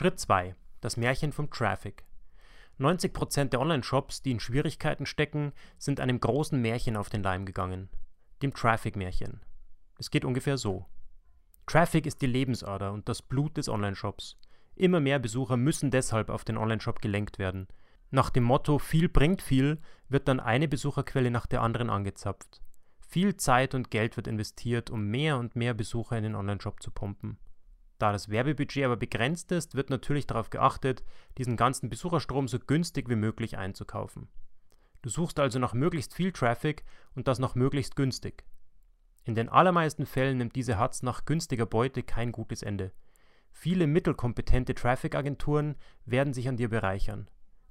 Schritt 2. Das Märchen vom Traffic. 90% der Online-Shops, die in Schwierigkeiten stecken, sind einem großen Märchen auf den Leim gegangen. Dem Traffic-Märchen. Es geht ungefähr so. Traffic ist die Lebensader und das Blut des Online-Shops. Immer mehr Besucher müssen deshalb auf den Online-Shop gelenkt werden. Nach dem Motto viel bringt viel wird dann eine Besucherquelle nach der anderen angezapft. Viel Zeit und Geld wird investiert, um mehr und mehr Besucher in den Online-Shop zu pumpen. Da das Werbebudget aber begrenzt ist, wird natürlich darauf geachtet, diesen ganzen Besucherstrom so günstig wie möglich einzukaufen. Du suchst also nach möglichst viel Traffic und das noch möglichst günstig. In den allermeisten Fällen nimmt diese Hatz nach günstiger Beute kein gutes Ende. Viele mittelkompetente Traffic-Agenturen werden sich an dir bereichern.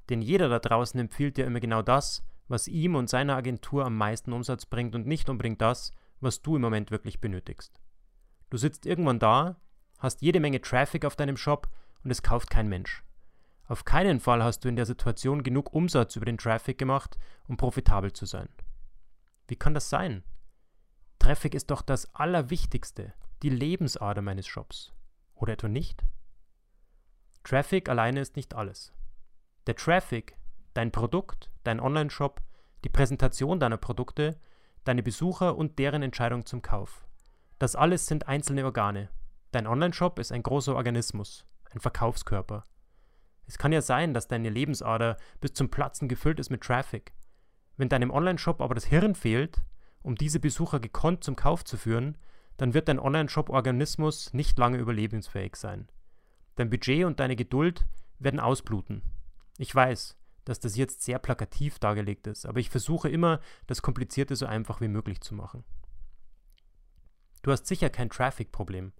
Denn jeder da draußen empfiehlt dir immer genau das, was ihm und seiner Agentur am meisten Umsatz bringt und nicht unbedingt das, was du im Moment wirklich benötigst. Du sitzt irgendwann da hast jede Menge Traffic auf deinem Shop und es kauft kein Mensch. Auf keinen Fall hast du in der Situation genug Umsatz über den Traffic gemacht, um profitabel zu sein. Wie kann das sein? Traffic ist doch das Allerwichtigste, die Lebensader meines Shops. Oder etwa nicht? Traffic alleine ist nicht alles. Der Traffic, dein Produkt, dein Online-Shop, die Präsentation deiner Produkte, deine Besucher und deren Entscheidung zum Kauf. Das alles sind einzelne Organe, Dein Online-Shop ist ein großer Organismus, ein Verkaufskörper. Es kann ja sein, dass deine Lebensader bis zum Platzen gefüllt ist mit Traffic. Wenn deinem Online-Shop aber das Hirn fehlt, um diese Besucher gekonnt zum Kauf zu führen, dann wird dein Online-Shop-Organismus nicht lange überlebensfähig sein. Dein Budget und deine Geduld werden ausbluten. Ich weiß, dass das jetzt sehr plakativ dargelegt ist, aber ich versuche immer, das Komplizierte so einfach wie möglich zu machen. Du hast sicher kein Traffic-Problem.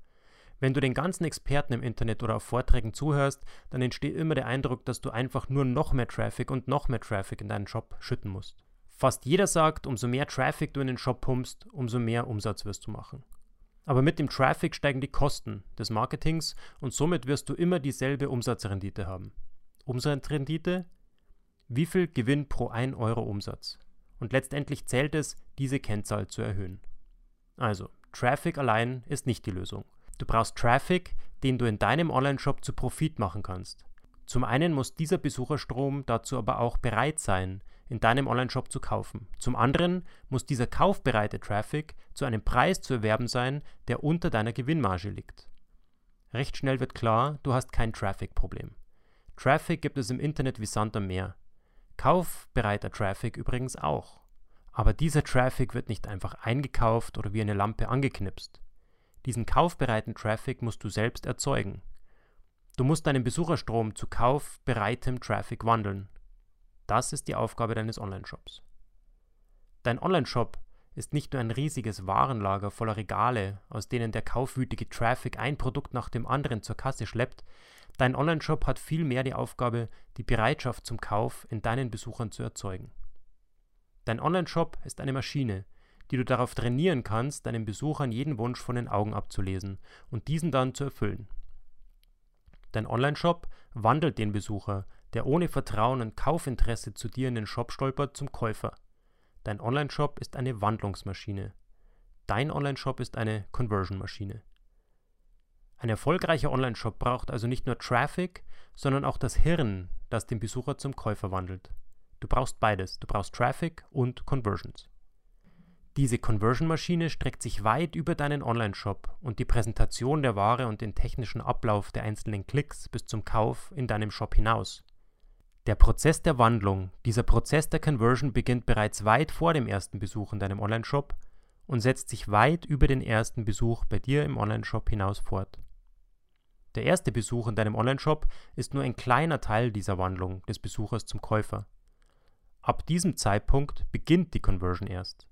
Wenn du den ganzen Experten im Internet oder auf Vorträgen zuhörst, dann entsteht immer der Eindruck, dass du einfach nur noch mehr Traffic und noch mehr Traffic in deinen Shop schütten musst. Fast jeder sagt, umso mehr Traffic du in den Shop pumpst, umso mehr Umsatz wirst du machen. Aber mit dem Traffic steigen die Kosten des Marketings und somit wirst du immer dieselbe Umsatzrendite haben. Umsatzrendite? Wie viel Gewinn pro 1 Euro Umsatz? Und letztendlich zählt es, diese Kennzahl zu erhöhen. Also, Traffic allein ist nicht die Lösung. Du brauchst Traffic, den du in deinem Online-Shop zu Profit machen kannst. Zum einen muss dieser Besucherstrom dazu aber auch bereit sein, in deinem Online-Shop zu kaufen. Zum anderen muss dieser kaufbereite Traffic zu einem Preis zu erwerben sein, der unter deiner Gewinnmarge liegt. Recht schnell wird klar, du hast kein Traffic-Problem. Traffic gibt es im Internet wie Sand am Meer. Kaufbereiter Traffic übrigens auch. Aber dieser Traffic wird nicht einfach eingekauft oder wie eine Lampe angeknipst. Diesen kaufbereiten Traffic musst du selbst erzeugen. Du musst deinen Besucherstrom zu kaufbereitem Traffic wandeln. Das ist die Aufgabe deines Online-Shops. Dein Online-Shop ist nicht nur ein riesiges Warenlager voller Regale, aus denen der kaufwütige Traffic ein Produkt nach dem anderen zur Kasse schleppt, dein Online-Shop hat vielmehr die Aufgabe, die Bereitschaft zum Kauf in deinen Besuchern zu erzeugen. Dein Online-Shop ist eine Maschine, die du darauf trainieren kannst, deinen Besuchern jeden Wunsch von den Augen abzulesen und diesen dann zu erfüllen. Dein Online-Shop wandelt den Besucher, der ohne Vertrauen und Kaufinteresse zu dir in den Shop stolpert, zum Käufer. Dein Online-Shop ist eine Wandlungsmaschine. Dein Online-Shop ist eine Conversion-Maschine. Ein erfolgreicher Online-Shop braucht also nicht nur Traffic, sondern auch das Hirn, das den Besucher zum Käufer wandelt. Du brauchst beides. Du brauchst Traffic und Conversions. Diese Conversion-Maschine streckt sich weit über deinen Online-Shop und die Präsentation der Ware und den technischen Ablauf der einzelnen Klicks bis zum Kauf in deinem Shop hinaus. Der Prozess der Wandlung, dieser Prozess der Conversion beginnt bereits weit vor dem ersten Besuch in deinem Online-Shop und setzt sich weit über den ersten Besuch bei dir im Online-Shop hinaus fort. Der erste Besuch in deinem Online-Shop ist nur ein kleiner Teil dieser Wandlung des Besuchers zum Käufer. Ab diesem Zeitpunkt beginnt die Conversion erst.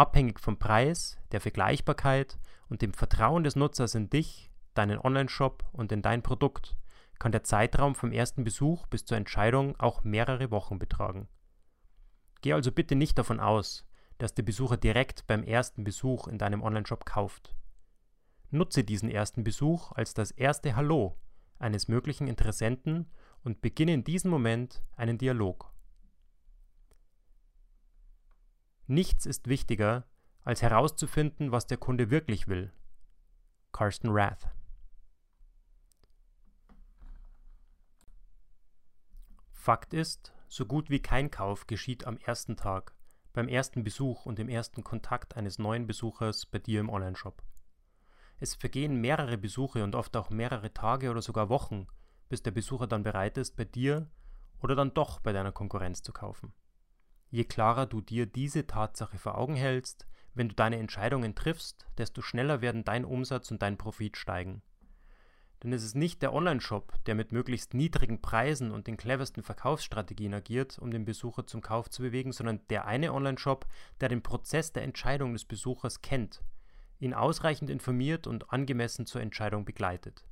Abhängig vom Preis, der Vergleichbarkeit und dem Vertrauen des Nutzers in dich, deinen Online-Shop und in dein Produkt kann der Zeitraum vom ersten Besuch bis zur Entscheidung auch mehrere Wochen betragen. Geh also bitte nicht davon aus, dass der Besucher direkt beim ersten Besuch in deinem Online-Shop kauft. Nutze diesen ersten Besuch als das erste Hallo eines möglichen Interessenten und beginne in diesem Moment einen Dialog. Nichts ist wichtiger, als herauszufinden, was der Kunde wirklich will. Carsten Rath Fakt ist, so gut wie kein Kauf geschieht am ersten Tag, beim ersten Besuch und im ersten Kontakt eines neuen Besuchers bei dir im Onlineshop. Es vergehen mehrere Besuche und oft auch mehrere Tage oder sogar Wochen, bis der Besucher dann bereit ist, bei dir oder dann doch bei deiner Konkurrenz zu kaufen. Je klarer du dir diese Tatsache vor Augen hältst, wenn du deine Entscheidungen triffst, desto schneller werden dein Umsatz und dein Profit steigen. Denn es ist nicht der Online-Shop, der mit möglichst niedrigen Preisen und den cleversten Verkaufsstrategien agiert, um den Besucher zum Kauf zu bewegen, sondern der eine Online-Shop, der den Prozess der Entscheidung des Besuchers kennt, ihn ausreichend informiert und angemessen zur Entscheidung begleitet.